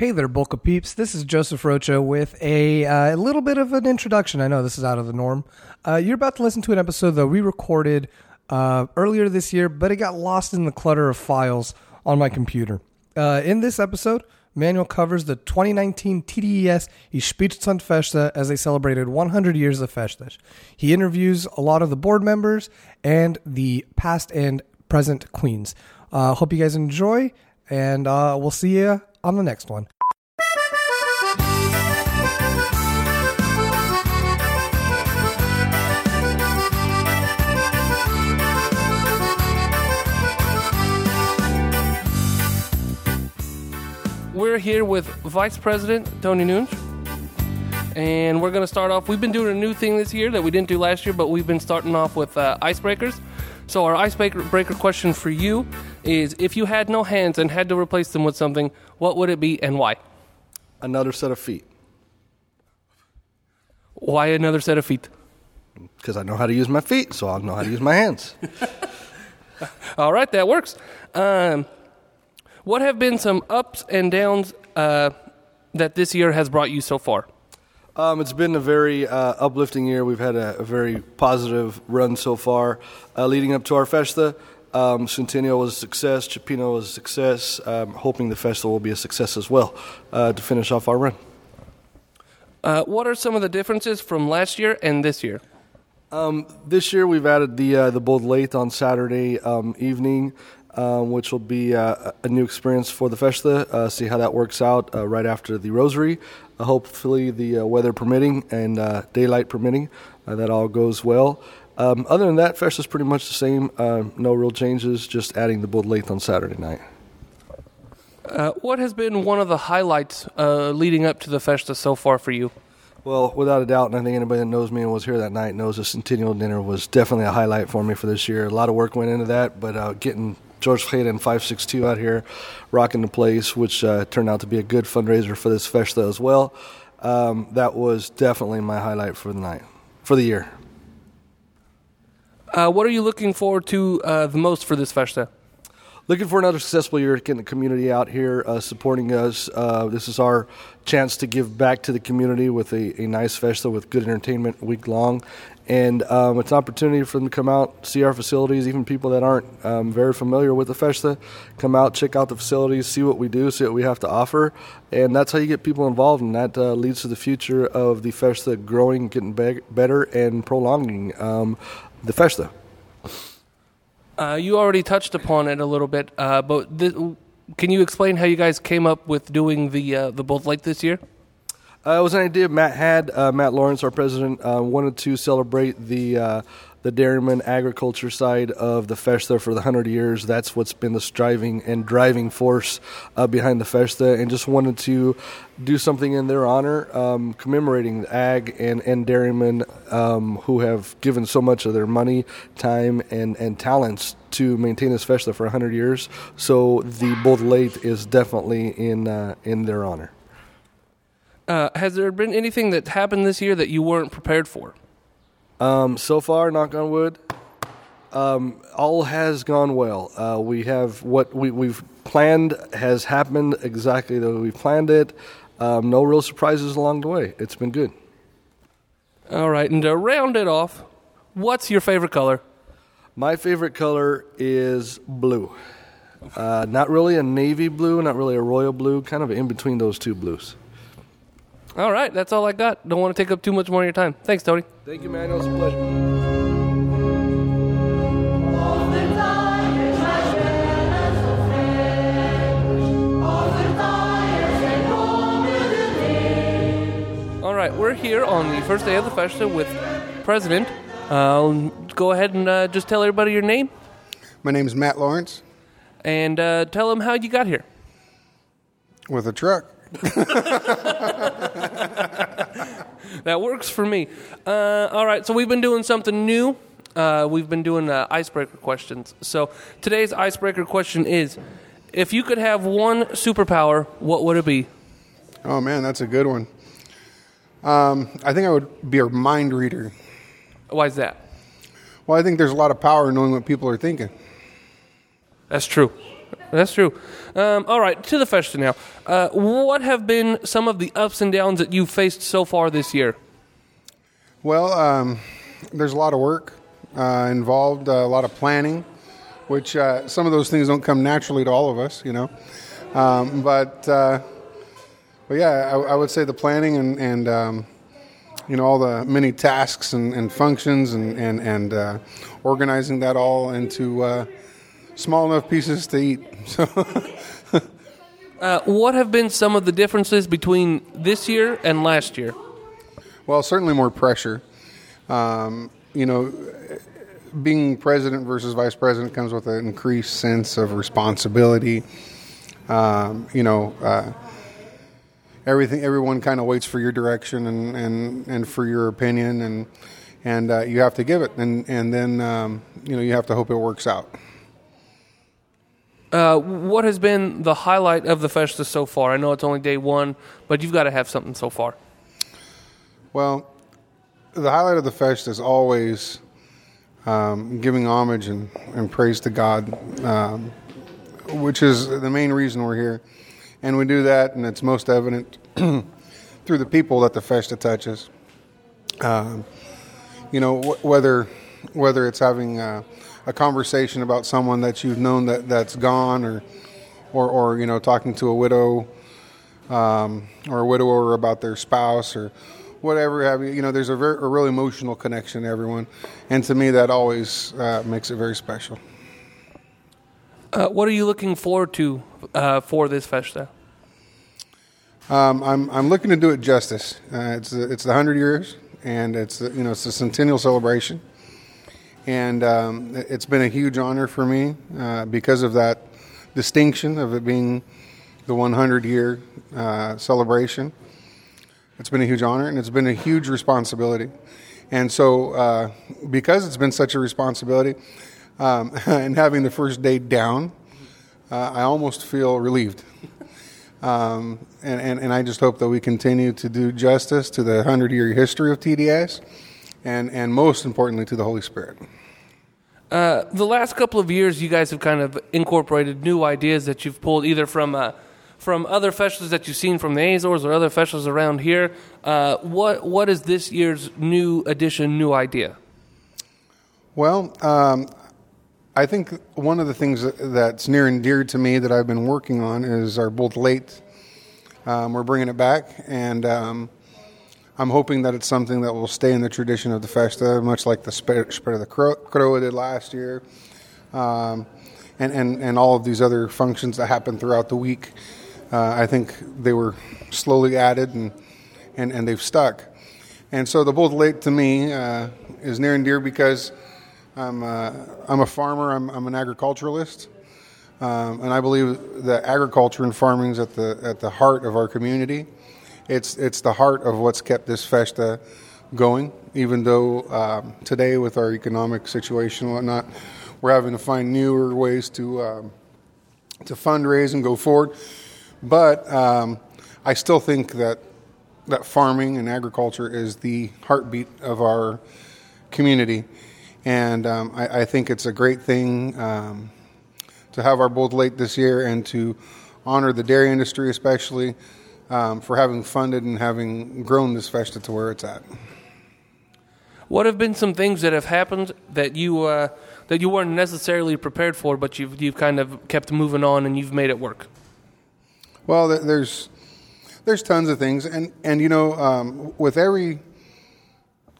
Hey there, Bulk of Peeps. This is Joseph Rocha with a uh, little bit of an introduction. I know this is out of the norm. Uh, you're about to listen to an episode that we recorded uh, earlier this year, but it got lost in the clutter of files on my computer. Uh, in this episode, Manuel covers the 2019 TDES Ich Feste as they celebrated 100 years of Festas. He interviews a lot of the board members and the past and present queens. Uh, hope you guys enjoy, and uh, we'll see you on the next one. We're here with Vice President Tony Nunes. And we're going to start off. We've been doing a new thing this year that we didn't do last year, but we've been starting off with uh, icebreakers. So, our icebreaker question for you is if you had no hands and had to replace them with something, what would it be and why? Another set of feet. Why another set of feet? Because I know how to use my feet, so I'll know how to use my hands. All right, that works. Um, what have been some ups and downs uh, that this year has brought you so far? Um, it's been a very uh, uplifting year. We've had a, a very positive run so far. Uh, leading up to our festa, um, Centennial was a success, Cioppino was a success. Um, hoping the festival will be a success as well uh, to finish off our run. Uh, what are some of the differences from last year and this year? Um, this year we've added the uh, the Bodo de Leite on Saturday um, evening, um, which will be uh, a new experience for the festa. Uh, see how that works out uh, right after the rosary. Uh, hopefully, the uh, weather permitting and daylight permitting, that all goes well. Um, other than that, Fest is pretty much the same. no real changes. Just adding the Bodo de Leite on Saturday night. what has been one of the highlights leading up to the festa so far for you? Well, without a doubt, and I think anybody that knows me and was here that night knows the Centennial Dinner was definitely a highlight for me for this year. A lot of work went into that, but uh, getting George and 562 out here rocking the place, which uh, turned out to be a good fundraiser for this festa as well. Um, that was definitely my highlight for the night, for the year. Uh, what are you looking forward to uh, the most for this festa? looking for another successful year, getting the community out here uh, supporting us. Uh, this is our chance to give back to the community with a, a nice festa with good entertainment week long. And um, it's an opportunity for them to come out, see our facilities, even people that aren't um, very familiar with the festa, come out, check out the facilities, see what we do, see what we have to offer. And that's how you get people involved, and that uh, leads to the future of the festa growing, getting be- better, and prolonging um, the festa. Uh, you already touched upon it a little bit, uh, but th- can you explain how you guys came up with doing the uh, the bold late this year? Uh, it was an idea Matt had. Uh, Matt Lawrence, our president, uh, wanted to celebrate the the dairyman agriculture side of the Festa for the 100 years. That's what's been the striving and driving force uh, behind the Festa, and just wanted to do something in their honor, um, commemorating ag and, and dairymen um, who have given so much of their money, time, and, and talents to maintain this Festa for 100 years. So the Bodo de Leite is definitely in, uh, in their honor. Uh, has there been anything that happened this year that you weren't prepared for? Um, so far, knock on wood, um, all has gone well. Uh, we have what we, we've planned has happened exactly the way we planned it. Um, no real surprises along the way. It's been good. All right, and to round it off, what's your favorite color? My favorite color is blue. Uh, not really a navy blue, not really a royal blue, kind of in between those two blues. All right, that's all I got. Don't want to take up too much more of your time. Thanks, Tony. Thank you, man. It was a pleasure. All right, we're here on the first day of the festa with President. Uh, go ahead and uh, just tell everybody your name. My name is Matt Lawrence. And uh, tell them how you got here. With a truck. that works for me. Uh, all right, so we've been doing something new. Uh, we've been doing uh, icebreaker questions. So today's icebreaker question is: If you could have one superpower, what would it be? Oh man, that's a good one. Um, I think I would be a mind reader. Why is that? Well, I think there's a lot of power in knowing what people are thinking. That's true. That's true. Um, all right, to the festa now. Uh, what have been some of the ups and downs that you've faced so far this year? Well, um, there's a lot of work uh, involved, uh, a lot of planning, which uh, some of those things don't come naturally to all of us, you know. Um, but uh, but yeah, I, I would say the planning and, and um, you know all the many tasks and, and functions and and, and uh, organizing that all into uh, small enough pieces to eat. So Uh, what have been some of the differences between this year and last year? Well, certainly more pressure. Um, you know, being president versus vice president comes with an increased sense of responsibility. Um, you know, uh, everything, everyone kind of waits for your direction and, and, and for your opinion, and and uh, you have to give it, and and then um, you know you have to hope it works out. Uh, what has been the highlight of the festa so far? I know it's only day one, but you've got to have something so far. Well, the highlight of the festa is always um, giving homage and, and praise to God, um, which is the main reason we're here. And we do that, and it's most evident through the people that the festa touches. Um, you know, wh- whether whether it's having a, a conversation about someone that you've known that, that's gone, or, or or you know, talking to a widow um, or a widower about their spouse or whatever have you. You know, there's a, very, a real emotional connection to everyone, and to me, that always uh, makes it very special. Uh, what are you looking forward to uh, for this festa? Um, I'm I'm looking to do it justice. Uh, it's the- it's the hundred years, and it's the- you know it's a centennial celebration, and um, it- it's been a huge honor for me uh, because of that distinction of it being the 100 year uh, celebration. It's been a huge honor, and it's been a huge responsibility. And so, uh, because it's been such a responsibility, um, and having the first day down, uh, I almost feel relieved. Um, and, and, and I just hope that we continue to do justice to the 100 year history of TDES and, and most importantly to the Holy Spirit. Uh, the last couple of years, you guys have kind of incorporated new ideas that you've pulled either from uh, from other festivals that you've seen from the Azores or other festivals around here. Uh, what what is this year's new addition, new idea? Well, um, I think one of the things that's near and dear to me that I've been working on is our Bodo de Leite. Um, we're bringing it back, and um, I'm hoping that it's something that will stay in the tradition of the festa, much like the spread, of the crow, did last year, um, and, and, and all of these other functions that happen throughout the week. Uh, I think they were slowly added and, and, and they've stuck. And so the Bodo de Leite to me uh, is near and dear because I'm, uh, I'm a farmer, I'm, I'm an agriculturalist. Um, and I believe that agriculture and farming is at the at the heart of our community. It's it's the heart of what's kept this festa going. Even though um, today, with our economic situation and whatnot, we're having to find newer ways to um, to fundraise and go forward. But um, I still think that that farming and agriculture is the heartbeat of our community, and um, I, I think it's a great thing um, to have our Bodo de Leite this year and to honor the dairy industry, especially um, for having funded and having grown this festa to where it's at. What have been some things that have happened that you uh, that you weren't necessarily prepared for, but you've you've kind of kept moving on and you've made it work? Well, there's there's tons of things, and and you know, um, with every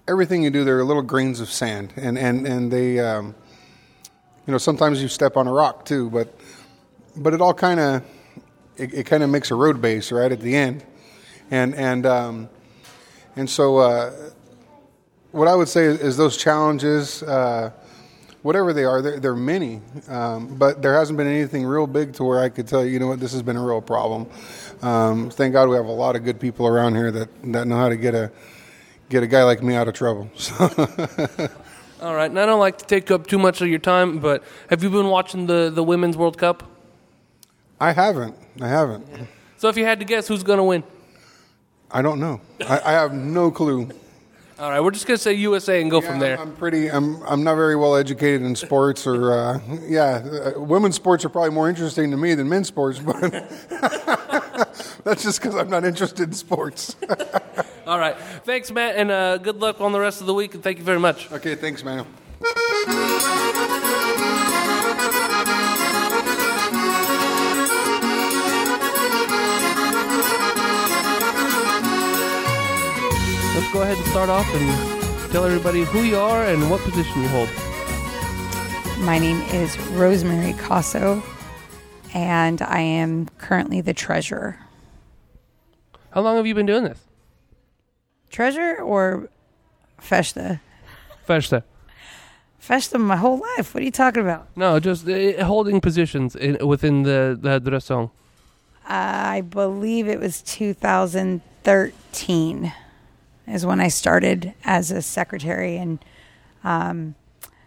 everything you do, there are little grains of sand, and and and they, um, you know, sometimes you step on a rock too, but but it all kind of it, it kind of makes a road base right at the end, and and um, and so uh, what I would say is, is those challenges. Uh, whatever they are, there are many, um, but there hasn't been anything real big to where I could tell you, you know what, this has been a real problem. Um, thank God we have a lot of good people around here that, that know how to get a get a guy like me out of trouble. So, All right, and I don't like to take up too much of your time, but have you been watching the the Women's World Cup? I haven't. I haven't. So if you had to guess, who's going to win? I don't know. I, I have no clue. All right, we're just gonna say USA and go from there. I'm pretty. I'm. I'm not very well educated in sports, or uh, yeah, uh, women's sports are probably more interesting to me than men's sports, but that's just because I'm not interested in sports. All right, thanks, Matt, and uh, good luck on the rest of the week. And thank you very much. okay, thanks, Manuel. Go ahead and start off and tell everybody who you are and what position you hold. My name is Rosemary Caso, and I am currently the treasurer. How long have you been doing this? Treasurer or Festa? Festa. Festa my whole life. What are you talking about? No, just uh, holding positions in, within the the dressong. I believe it was 2013 is when I started as a secretary and um,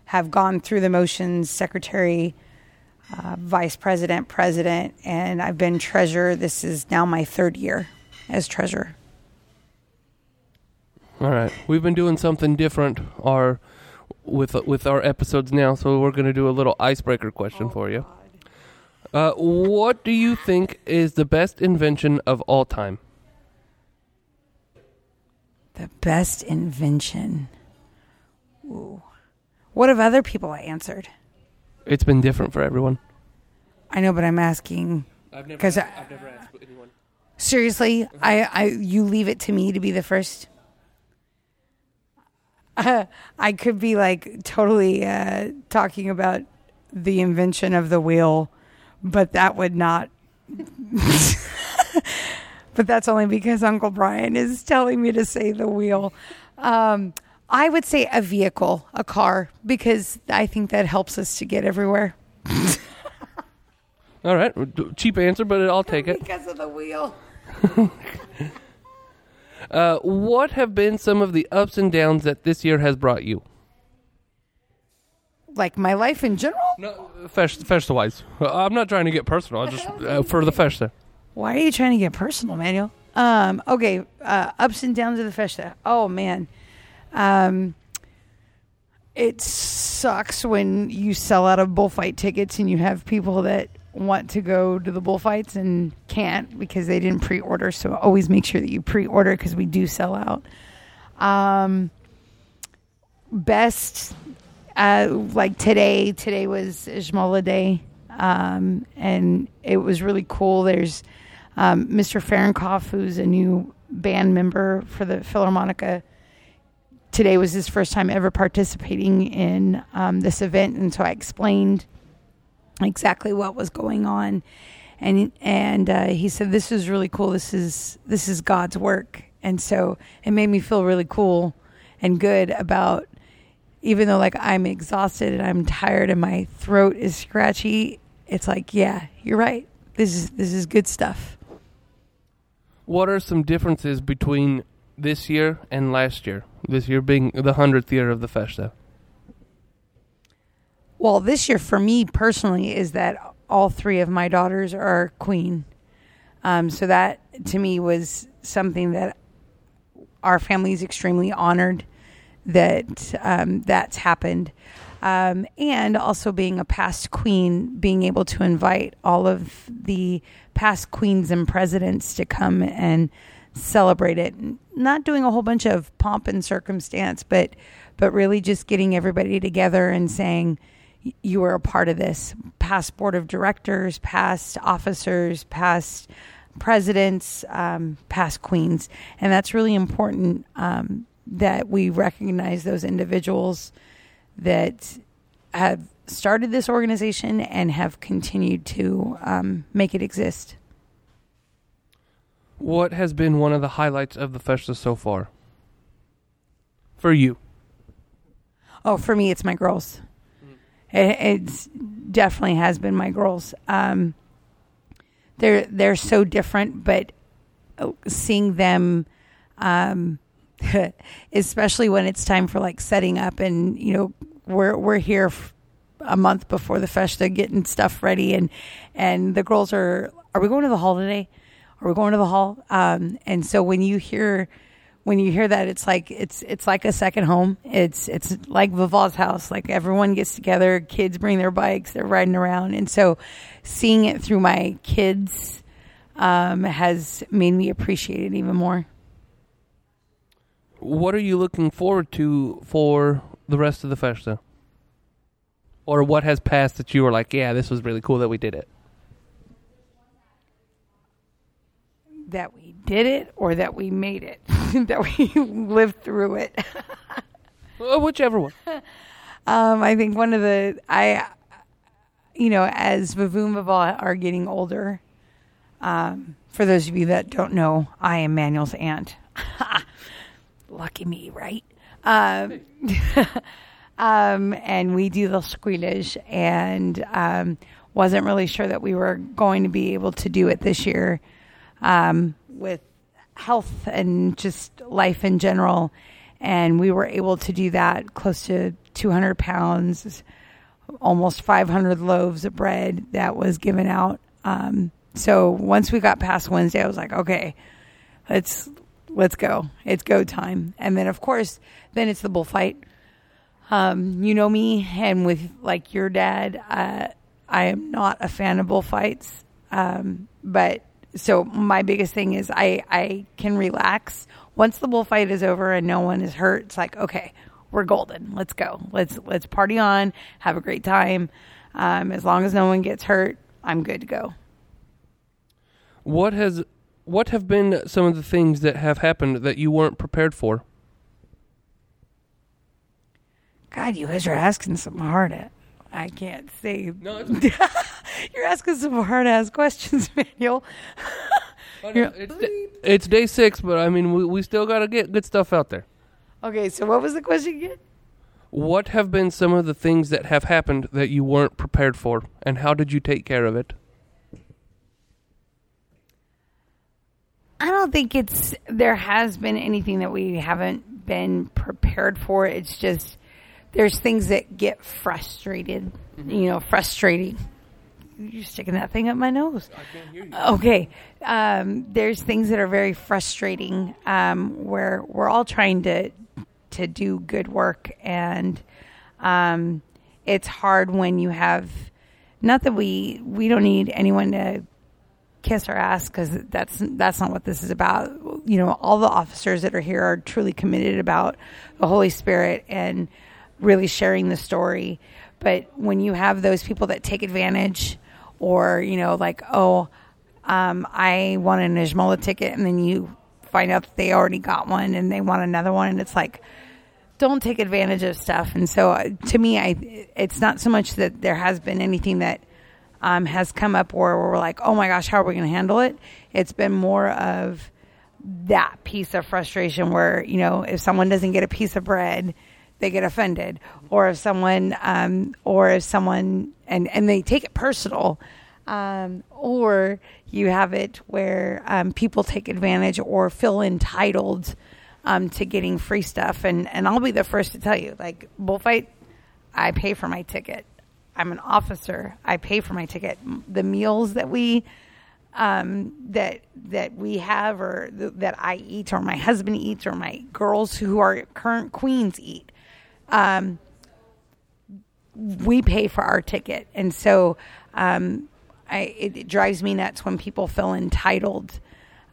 have gone through the motions secretary, uh, vice president, president, and I've been treasurer. This is now my third year as treasurer. All right, we've been doing something different our with with our episodes now, so we're going to do a little icebreaker question for you. Uh, what do you think is the best invention of all time? The best invention. Ooh. What have other people answered? It's been different for everyone. I know, but I'm asking. I've never, 'Cause I- I've never asked anyone. Seriously, I, I you leave it to me to be the first. Uh, I could be like totally uh, talking about the invention of the wheel, but that would not. but that's only because Uncle Brian is telling me to say the wheel. Um, I would say a vehicle, a car, because I think that helps us to get everywhere. All right, cheap answer, but I'll take it. Because of the wheel. Uh, what have been some of the ups and downs that this year has brought you? Like my life in general? No, festa, festa wise. I'm not trying to get personal. I just uh, for the festa. Why are you trying to get personal, Manuel? Um, okay, uh, ups and downs of the festa. Oh man, um, it sucks when you sell out of bullfight tickets and you have people that want to go to the bullfights and can't because they didn't pre-order. So always make sure that you pre-order because we do sell out. Um, best, uh, like today. Today was Ijmala Day, um, and it was really cool. There's um, Mr. Fahrenkopf, who's a new band member for the Philharmonica. Today was his first time ever participating in um, this event, and so I explained exactly what was going on, and and uh, he said this is really cool. This is this is God's work, and so it made me feel really cool and good about even though like I'm exhausted and I'm tired and my throat is scratchy. It's like yeah, you're right. This is this is good stuff. What are some differences between this year and last year? This year being the hundredth year of the festa. Well, this year for me personally is that all three of my daughters are queen. Um, so that to me was something that our family is extremely honored that um, that's happened. Um, and also being a past queen, being able to invite all of the past queens and presidents to come and celebrate it. Not doing a whole bunch of pomp and circumstance, but but really just getting everybody together and saying you were a part of this. Past board of directors, past officers, past presidents, um, past queens, and that's really important um, that we recognize those individuals that have started this organization and have continued to um, make it exist. What has been one of the highlights of the festa so far? For you. Oh, for me, it's my girls. It it's definitely has been my girls. Um, they're they're so different, but uh, seeing them, um, especially when it's time for like setting up, and you know we're we're here f- a month before the festa, getting stuff ready, and and the girls are are we going to the hall today? Are we going to the hall? Um, and so when you hear when you hear that, it's like it's it's like a second home. It's it's like Vival's house. Like everyone gets together, kids bring their bikes, they're riding around, and so seeing it through my kids um, has made me appreciate it even more. What are you looking forward to for the rest of the festa? Or what has passed that you were like, yeah, this was really cool that we did it? That we did it or that we made it, that we lived through it. Whichever one. Um, I think one of the I, you know, as Vavoom Vival are getting older. Um, for those of you that don't know, I am Manuel's aunt. Lucky me, right? Um, um, and we do the squealage, and um, wasn't really sure that we were going to be able to do it this year um, with health and just life in general. And we were able to do that close to 200 pounds, almost 500 loaves of bread that was given out. Um, so once we got past Wednesday, I was like, okay, let's let's go. It's go time. And then of course, then it's the bullfight. Um, you know me, and with like your dad, uh, I am not a fan of bullfights. Um, but so my biggest thing is I I can relax once the bullfight is over and no one is hurt. It's like okay, we're golden. Let's go. Let's let's party on. Have a great time. Um, as long as no one gets hurt, I'm good to go. What has what have been some of the things that have happened that you weren't prepared for? God, you guys are asking some hard. I can't say. No, You're asking some hard ass questions, Manuel. You're- it's, day, it's day six, but I mean, we, we still got to get good stuff out there. Okay, so what was the question again? What have been some of the things that have happened that you weren't prepared for, and how did you take care of it? I don't think it's there has been anything that we haven't been prepared for. It's just there's things that get frustrated, you know, frustrating. You're sticking that thing up my nose. Okay. Um, there's things that are very frustrating um, where we're all trying to to do good work, and um, it's hard when you have. Not that we we don't need anyone to kiss our ass because that's that's not what this is about. You know, all the officers that are here are truly committed about the Holy Spirit and really sharing the story. But when you have those people that take advantage, or you know, like oh, um, I want an Najmola ticket, and then you find out that they already got one and they want another one, and it's like. Don't take advantage of stuff, and so uh, to me, I it's not so much that there has been anything that um, has come up where we're like, oh my gosh, how are we going to handle it? It's been more of that piece of frustration where, you know, if someone doesn't get a piece of bread, they get offended. Or if someone, um, or if someone, and, and they take it personal. Um, or you have it where um, people take advantage or feel entitled um, to getting free stuff. And, and I'll be the first to tell you, like, bullfight, I pay for my ticket. I'm an officer. I pay for my ticket. The meals that we um, that that we have, or th- that I eat, or my husband eats, or my girls who are current queens eat, um, we pay for our ticket, and so um, I, it, it drives me nuts when people feel entitled.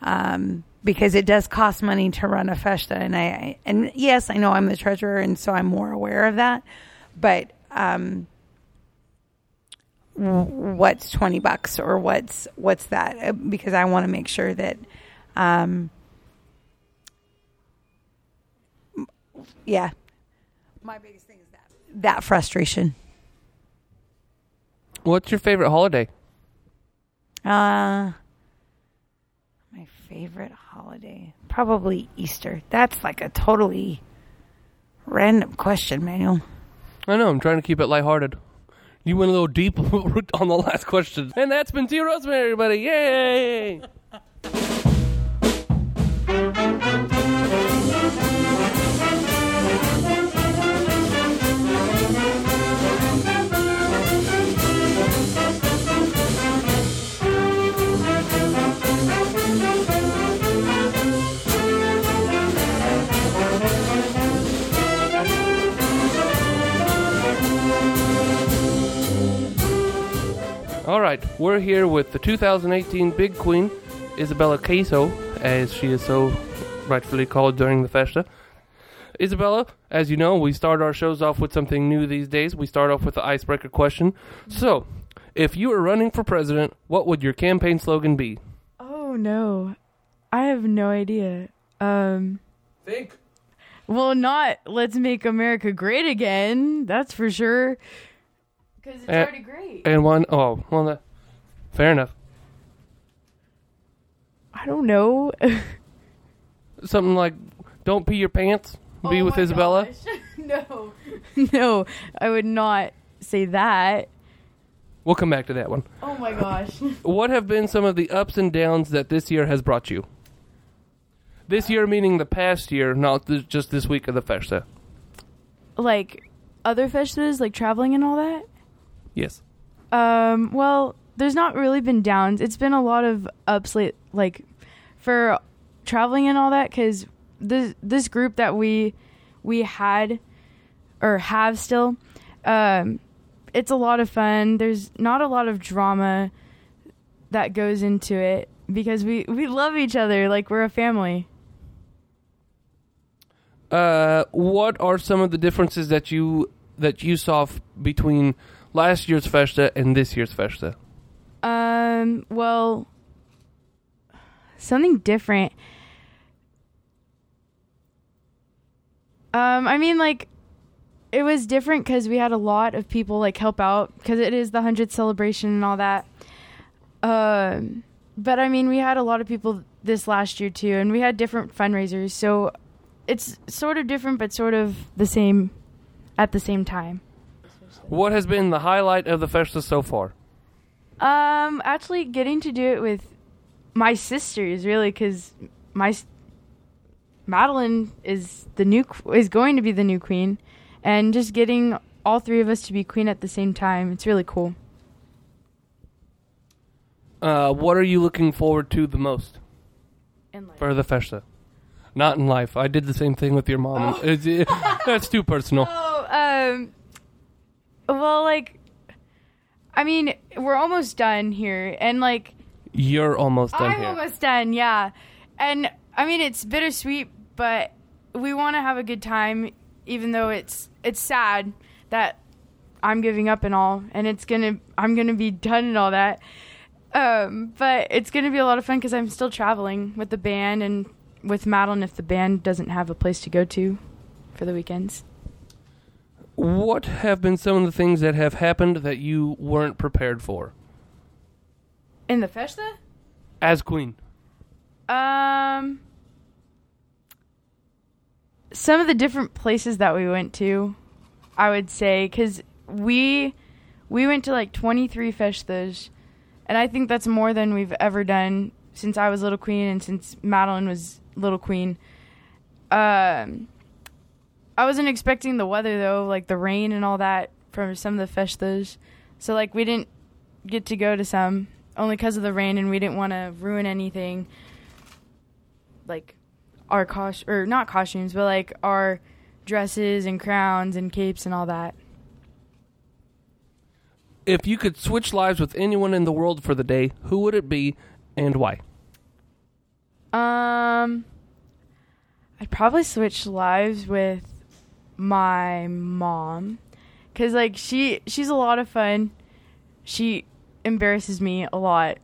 Um, because it does cost money to run a festa, and I and yes, I know I'm the treasurer, and so I'm more aware of that. But um, what's 20 bucks or what's what's that Uh, because I want to make sure that um yeah my biggest thing is that that frustration What's your favorite holiday? uh my favorite holiday probably Easter that's like a totally random question Manuel I know, I'm trying to keep it lighthearted. You went a little deep on the last question. And that's been Tia Rosemary, everybody. Yay! All right, we're here with the 2018 Big Queen, Isabella Caso, as she is so rightfully called during the festa. Isabella, as you know, we start our shows off with something new these days. We start off with the icebreaker question. So, if you were running for president, what would your campaign slogan be? Oh no, I have no idea. Um, Think. well, not "Let's make America great again." That's for sure. Because it's Eh, already great. And one, oh, well, that, fair enough. I don't know. Something like, don't pee your pants, be Oh with my Isabella. gosh. no, no, I would not say that. We'll come back to that one. Oh my gosh. What have been some of the ups and downs that this year has brought you? This year meaning the past year, not th- just this week of the festa. like other festivals, like traveling and all that. Yes. Um, well, there's not really been downs. It's been a lot of ups, late, like for traveling and all that. Because this this group that we we had or have still, um, it's a lot of fun. There's not a lot of drama that goes into it because we we love each other like we're a family. Uh, what are some of the differences that you that you saw f- between last year's festa and this year's festa? Um, well, something different. Um, I mean, like, it was different because we had a lot of people like help out because it is the hundredth celebration and all that. Um, but I mean, we had a lot of people this last year too, and we had different fundraisers, so it's sort of different, but sort of the same at the same time. What has been the highlight of the festa so far? Um, actually, getting to do it with my sisters, really, because my s- Madeline is the new qu- is going to be the new queen, and just getting all three of us to be queen at the same time, it's really cool. Uh, what are you looking forward to the most for the festa? Not in life. I did the same thing with your mom. It's- it- that's too personal. Oh, um, well, like, I mean, we're almost done here, and like, You're almost done I'm here. almost done, yeah. And I mean, it's bittersweet, but we want to have a good time, even though it's it's sad that I'm giving up and all, and it's gonna I'm gonna be done and all that. Um, but it's gonna be a lot of fun because I'm still traveling with the band and with Madeline if the band doesn't have a place to go to for the weekends. What have been some of the things that have happened that you weren't prepared for In the festa? as queen? Um, some of the different places that we went to, I would say, because we we went to like 23 festas, and I think that's more than we've ever done since I was little queen and since Madeline was little queen. Um, I wasn't expecting the weather though, like the rain and all that from some of the festas. So like we didn't get to go to some only because of the rain, and we didn't want to ruin anything like our cost or not costumes, but like our dresses and crowns and capes and all that. If you could switch lives with anyone in the world for the day, who would it be and why? Um, I'd probably switch lives with my mom, cause like she she's a lot of fun. She embarrasses me a lot,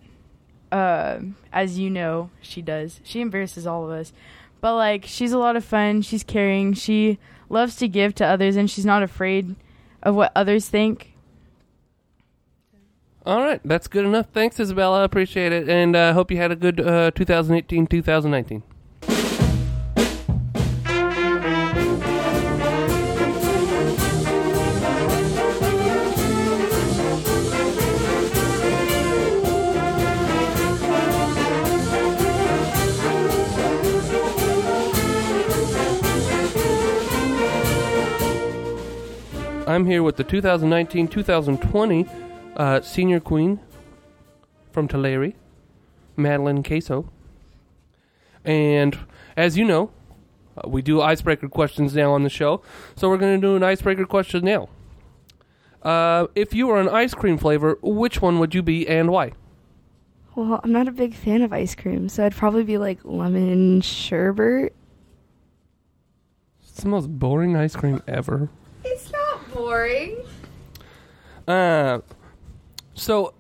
um, as you know she does. She embarrasses all of us, but like she's a lot of fun. She's caring. She loves to give to others, and she's not afraid of what others think. All right, that's good enough. Thanks, Isabella. I appreciate it, and I uh, hope you had a good uh, 2018 2019. I'm here with the 2019 2020 uh, senior queen from Tulare, Madeline Caso. And as you know, uh, we do icebreaker questions now on the show. So we're going to do an icebreaker question now. Uh, if you were an ice cream flavor, which one would you be and why? Well, I'm not a big fan of ice cream, so I'd probably be like lemon sherbet. It's the most boring ice cream ever. It's not boring. Uh, so,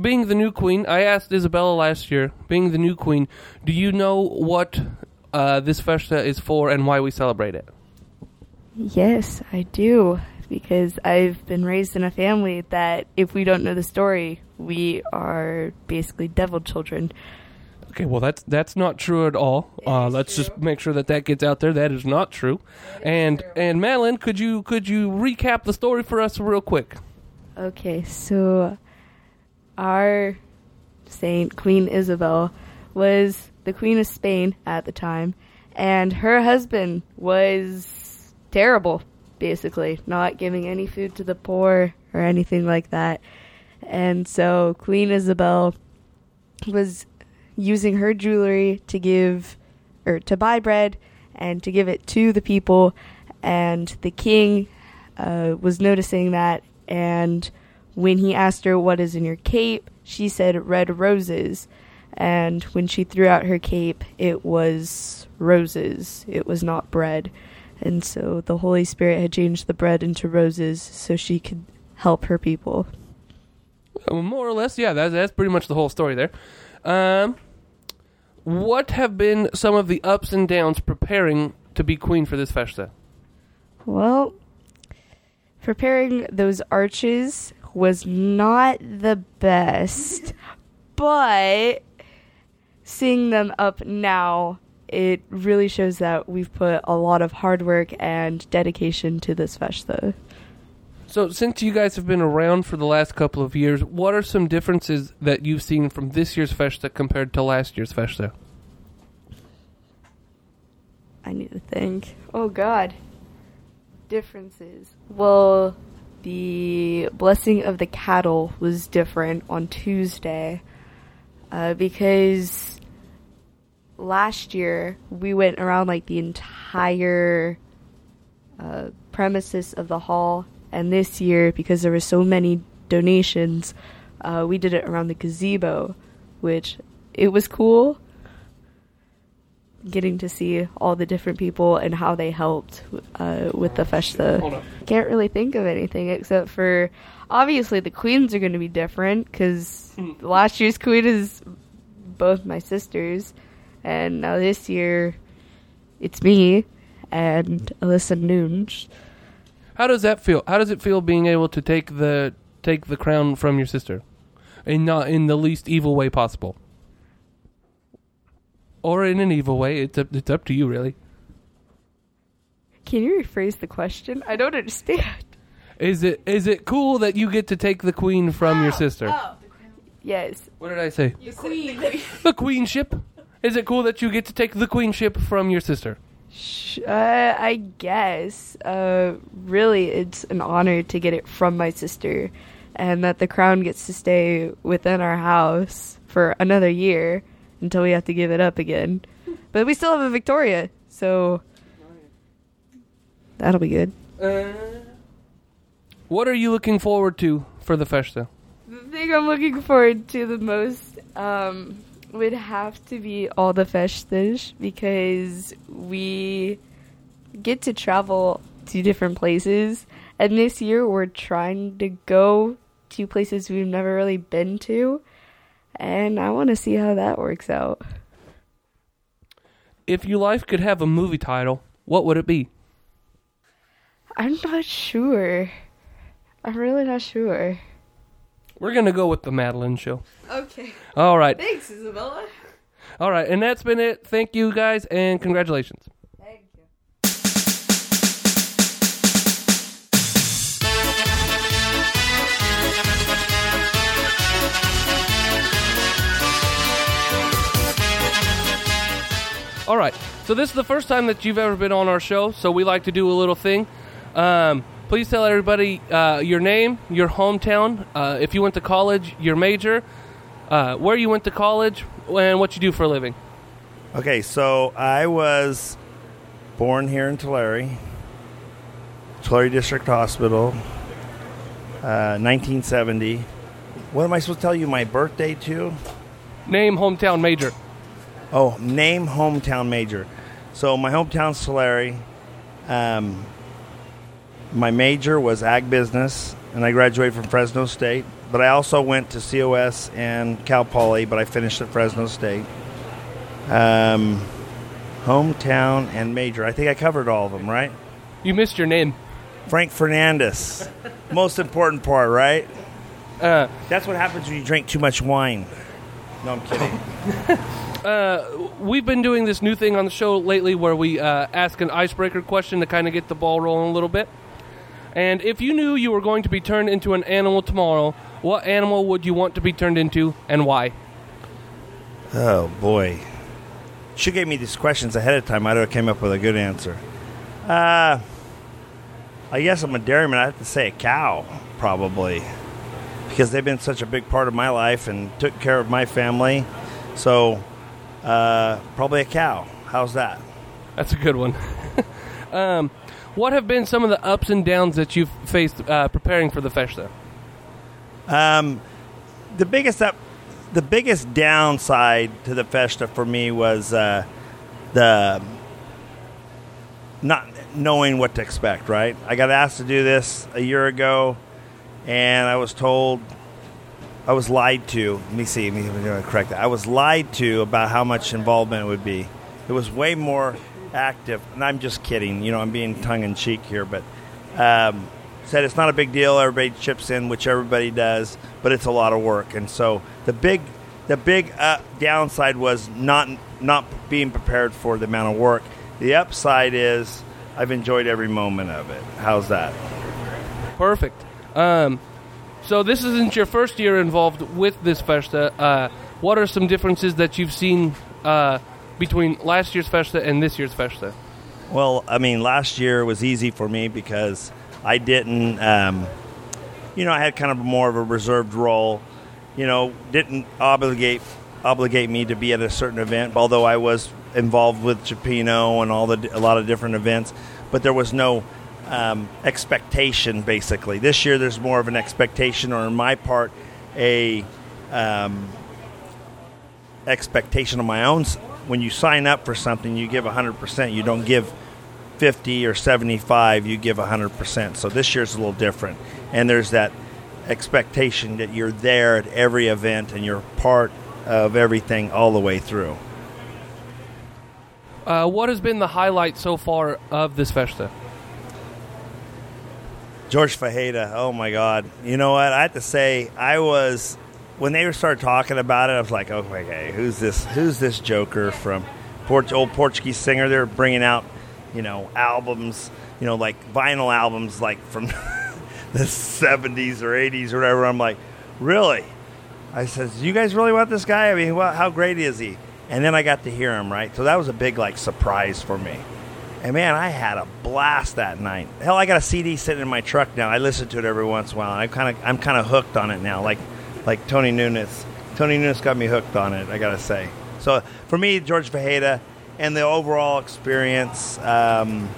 being the new queen, I asked Isabella last year, being the new queen, do you know what uh, this festa is for and why we celebrate it? Yes, I do. Because I've been raised in a family that if we don't know the story, we are basically devil children. Okay, well that's that's not true at all. Uh, let's just make sure that that gets out there. That is not true. And and Madeline, could you could you recap the story for us real quick? Okay, so our saint, Queen Isabel, was the Queen of Spain at the time, and her husband was terrible, basically, not giving any food to the poor or anything like that. And so Queen Isabel was using her jewelry to give or to buy bread and to give it to the people. And the king uh, was noticing that. And when he asked her what is in your cape? she said red roses. And when she threw out her cape it was roses. It was not bread. And so the holy spirit had changed the bread into roses so she could help her people. Uh, more or less, yeah. That's that's pretty much the whole story there. Um, what have been some of the ups and downs preparing to be queen for this festa? Well, preparing those arches was not the best, but seeing them up now, it really shows that we've put a lot of hard work and dedication to this festa. So, since you guys have been around for the last couple of years, what are some differences that you've seen from this year's festa compared to last year's festa? I need to think. Oh God. Differences. Well, the blessing of the cattle was different on Tuesday uh, because last year we went around like the entire uh, premises of the hall, and this year because there were so many donations, uh, we did it around the gazebo, which it was cool getting to see all the different people and how they helped uh, with the festa. Can't really think of anything except for obviously the queens are going to be different because last year's queen is both my sisters, and now this year it's me and Alyssa Nunes. How does that feel? How does it feel being able to take the take the crown from your sister, and not in the least evil way possible, or in an evil way? It's up, it's up to you, really. Can you rephrase the question? I don't understand. Is it is it cool that you get to take the queen from your oh, sister? Oh. Yes. What did I say? The queen. the queenship. Is it cool that you get to take the queenship from your sister? Sh- Uh, I guess. Uh, really, it's an honor to get it from my sister, and that the crown gets to stay within our house for another year until we have to give it up again. But we still have a Victoria, so that'll be good. What are you looking forward to for the festa? The thing I'm looking forward to the most um, would have to be all the festas because we get to travel to different places. And this year we're trying to go to places we've never really been to. And I want to see how that works out. If your life could have a movie title, what would it be? I'm not sure. I'm really not sure. We're gonna go with the Madeline Show. Okay. All right, Thanks, Isabella. All right, and that's been it. Thank you guys, and congratulations. Thank you. All right, so this is the first time that you've ever been on our show, so we like to do a little thing. Um, please tell everybody uh, your name, your hometown, uh, if you went to college, your major, uh, where you went to college, and what you do for a living. Okay, so I was born here in Tulare, Tulare District Hospital, uh, 1970. What am I supposed to tell you? My birthday too? Name hometown major. Oh, name hometown major. So my hometown's Tulare. Um, my major was ag business, and I graduated from Fresno State. But I also went to COS and Cal Poly, but I finished at Fresno State. Um, hometown and major. I think I covered all of them, right? You missed your name. Frank Fernandes. Most important part, right? Uh, That's what happens when you drink too much wine. No, I'm kidding. uh, we've been doing this new thing on the show lately where we uh, ask an icebreaker question to kind of get the ball rolling a little bit. And if you knew you were going to be turned into an animal tomorrow, what animal would you want to be turned into and why? Oh boy. She gave me these questions ahead of time. I'd have came up with a good answer. Uh, I guess I'm a dairyman. I have to say a cow, probably, because they've been such a big part of my life and took care of my family. So, uh, probably a cow. How's that? That's a good one. um, what have been some of the ups and downs that you've faced uh, preparing for the festa? Um, the biggest up, the biggest downside to the festa for me was uh, the not knowing what to expect. Right, I got asked to do this a year ago, and I was told I was lied to. Let me see. Let me, correct that. I was lied to about how much involvement it would be. It was way more active, and I'm just kidding. You know, I'm being tongue in cheek here, but. Um, said it's not a big deal. Everybody chips in, which everybody does, but it's a lot of work. And so the big, the big uh, downside was not not being prepared for the amount of work. The upside is I've enjoyed every moment of it. How's that? Perfect. Um, so this isn't your first year involved with this festa. Uh, what are some differences that you've seen uh, between last year's festa and this year's festa? Well, I mean, last year was easy for me because I didn't, um, you know, I had kind of more of a reserved role. You know, didn't obligate obligate me to be at a certain event, although I was involved with Cioppino and all the a lot of different events. But there was no um, expectation, basically. This year, there's more of an expectation, or on my part, a um, expectation of my own. When you sign up for something, you give 100%. You don't give 50 or 75, you give 100%. So this year's a little different. And there's that expectation that you're there at every event and you're part of everything all the way through. Uh, what has been the highlight so far of this festa? George Fajeda, oh my God. You know what? I have to say, I was, when they started talking about it, I was like, okay, who's this, who's this joker from Port- old Portuguese singer? They're bringing out you know, albums, you know, like vinyl albums, like from the 70s or 80s or whatever. I'm like, really? I says, you guys really want this guy? I mean, well, how great is he? And then I got to hear him, right? So that was a big, like, surprise for me. And man, I had a blast that night. Hell, I got a CD sitting in my truck now. I listen to it every once in a while. And I'm kind of, I'm kind of hooked on it now. Like, like Tony Nunes. Tony Nunes got me hooked on it. I gotta say. So for me, George Fajeda, and the overall experience um,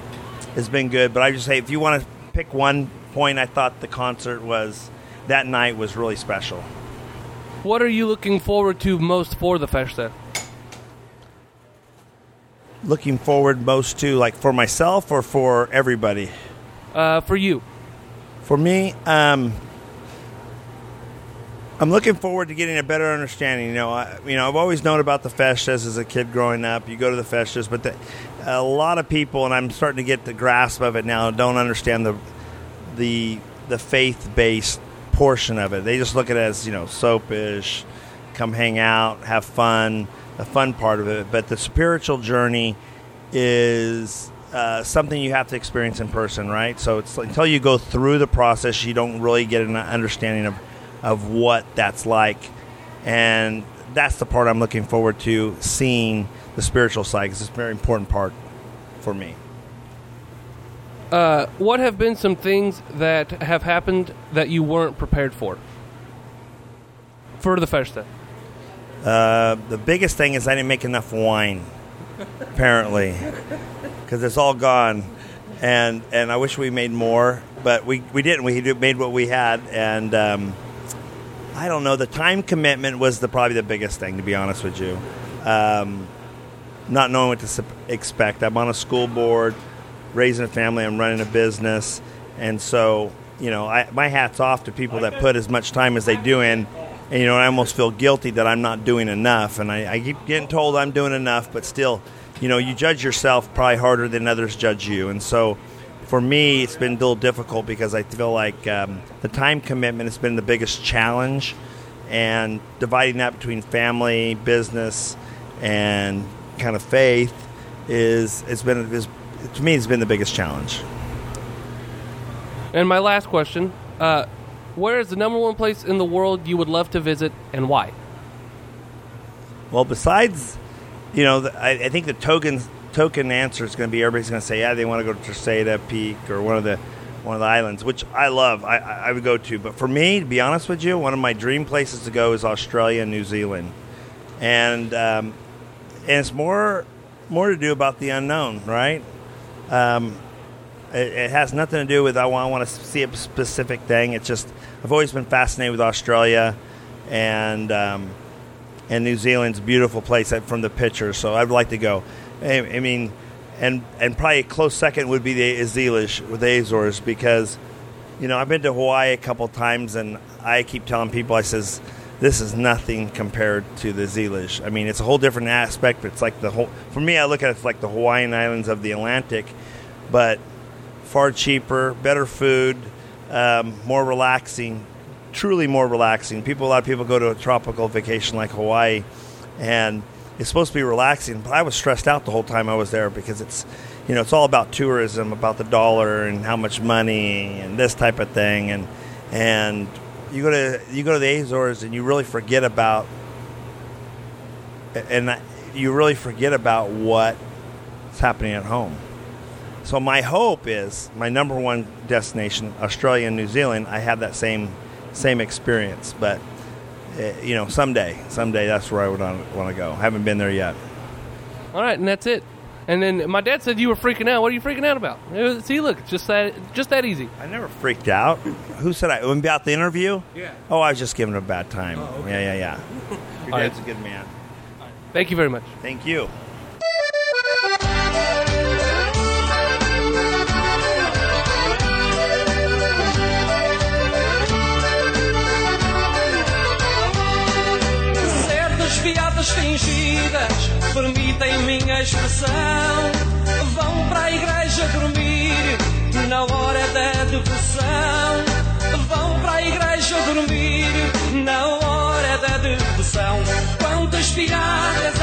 has been good. But I just say, if you want to pick one point, I thought the concert was that night was really special. What are you looking forward to most for the festa? Looking forward most to, like, for myself or for everybody? Uh, for you. For me, um, I'm looking forward to getting a better understanding. You know, I, you know, I've always known about the festas as a kid growing up. You go to the festas, but the, a lot of people, and I'm starting to get the grasp of it now, don't understand the the the faith based portion of it. They just look at it as you know soapish, come hang out, have fun, the fun part of it. But the spiritual journey is uh, something you have to experience in person, right? So it's until you go through the process, you don't really get an understanding of of what that's like. And that's the part I'm looking forward to seeing the spiritual side because it's a very important part for me. Uh, what have been some things that have happened that you weren't prepared for for the festa? Uh, the biggest thing is I didn't make enough wine, apparently, because it's all gone, and and I wish we made more. but we we didn't. We made what we had, and um, I don't know. The time commitment was the probably the biggest thing, to be honest with you. Um, not knowing what to expect. I'm on a school board, raising a family. I'm running a business, and so you know, I, my hat's off to people that put as much time as they do in. And you know, I almost feel guilty that I'm not doing enough, and I, I keep getting told I'm doing enough, but still, you know, you judge yourself probably harder than others judge you, and so for me, it's been a little difficult because I feel like um, the time commitment has been the biggest challenge, and dividing that between family, business, and kind of faith is it's been is, to me it's been the biggest challenge. And my last question: uh, Where is the number one place in the world you would love to visit, and why? Well, besides, you know, the, I, I think the token token answer is going to be everybody's going to say, yeah, they want to go to Terceira Peak or one of the one of the islands, which I love. I, I would go to, but for me, to be honest with you, one of my dream places to go is Australia and New Zealand, and um, and it's more more to do about the unknown, right? Um, it, it, has nothing to do with I want, I want to see a specific thing. It's just I've always been fascinated with Australia, and um, and New Zealand's beautiful place from the pictures. So I'd like to go. I, mean, and and probably a close second would be the Azores with the Azores because you know I've been to Hawaii a couple times, and I keep telling people I says this is nothing compared to the Zealish. I mean, it's a whole different aspect. It's like the whole. For me, I look at it like the Hawaiian Islands of the Atlantic, but far cheaper, better food, um, more relaxing, truly more relaxing. People, a lot of people go to a tropical vacation like Hawaii, and it's supposed to be relaxing. But I was stressed out the whole time I was there because it's, you know, it's all about tourism, about the dollar and how much money and this type of thing, and and you go to you go to the Azores and you really forget about and you really forget about what's happening at home. So my hope is my number one destination, Australia and New Zealand. I have that same same experience, but Eh, you know, someday, someday that's where I would want to go. I haven't been there yet. All right, and that's it. And then my dad said you were freaking out. What are you freaking out about? Was, see, look, just that, just that easy. I never freaked out. Who said I? About the interview? Yeah. Oh, I was just giving him a bad time. Oh, okay. Yeah, yeah, yeah. Your dad's right. a good man. Thank you very much. Thank you. Permitem minha expressão. Vão para a igreja dormir na hora da devoção. Vão para a igreja dormir na hora da devoção. Quantas piadas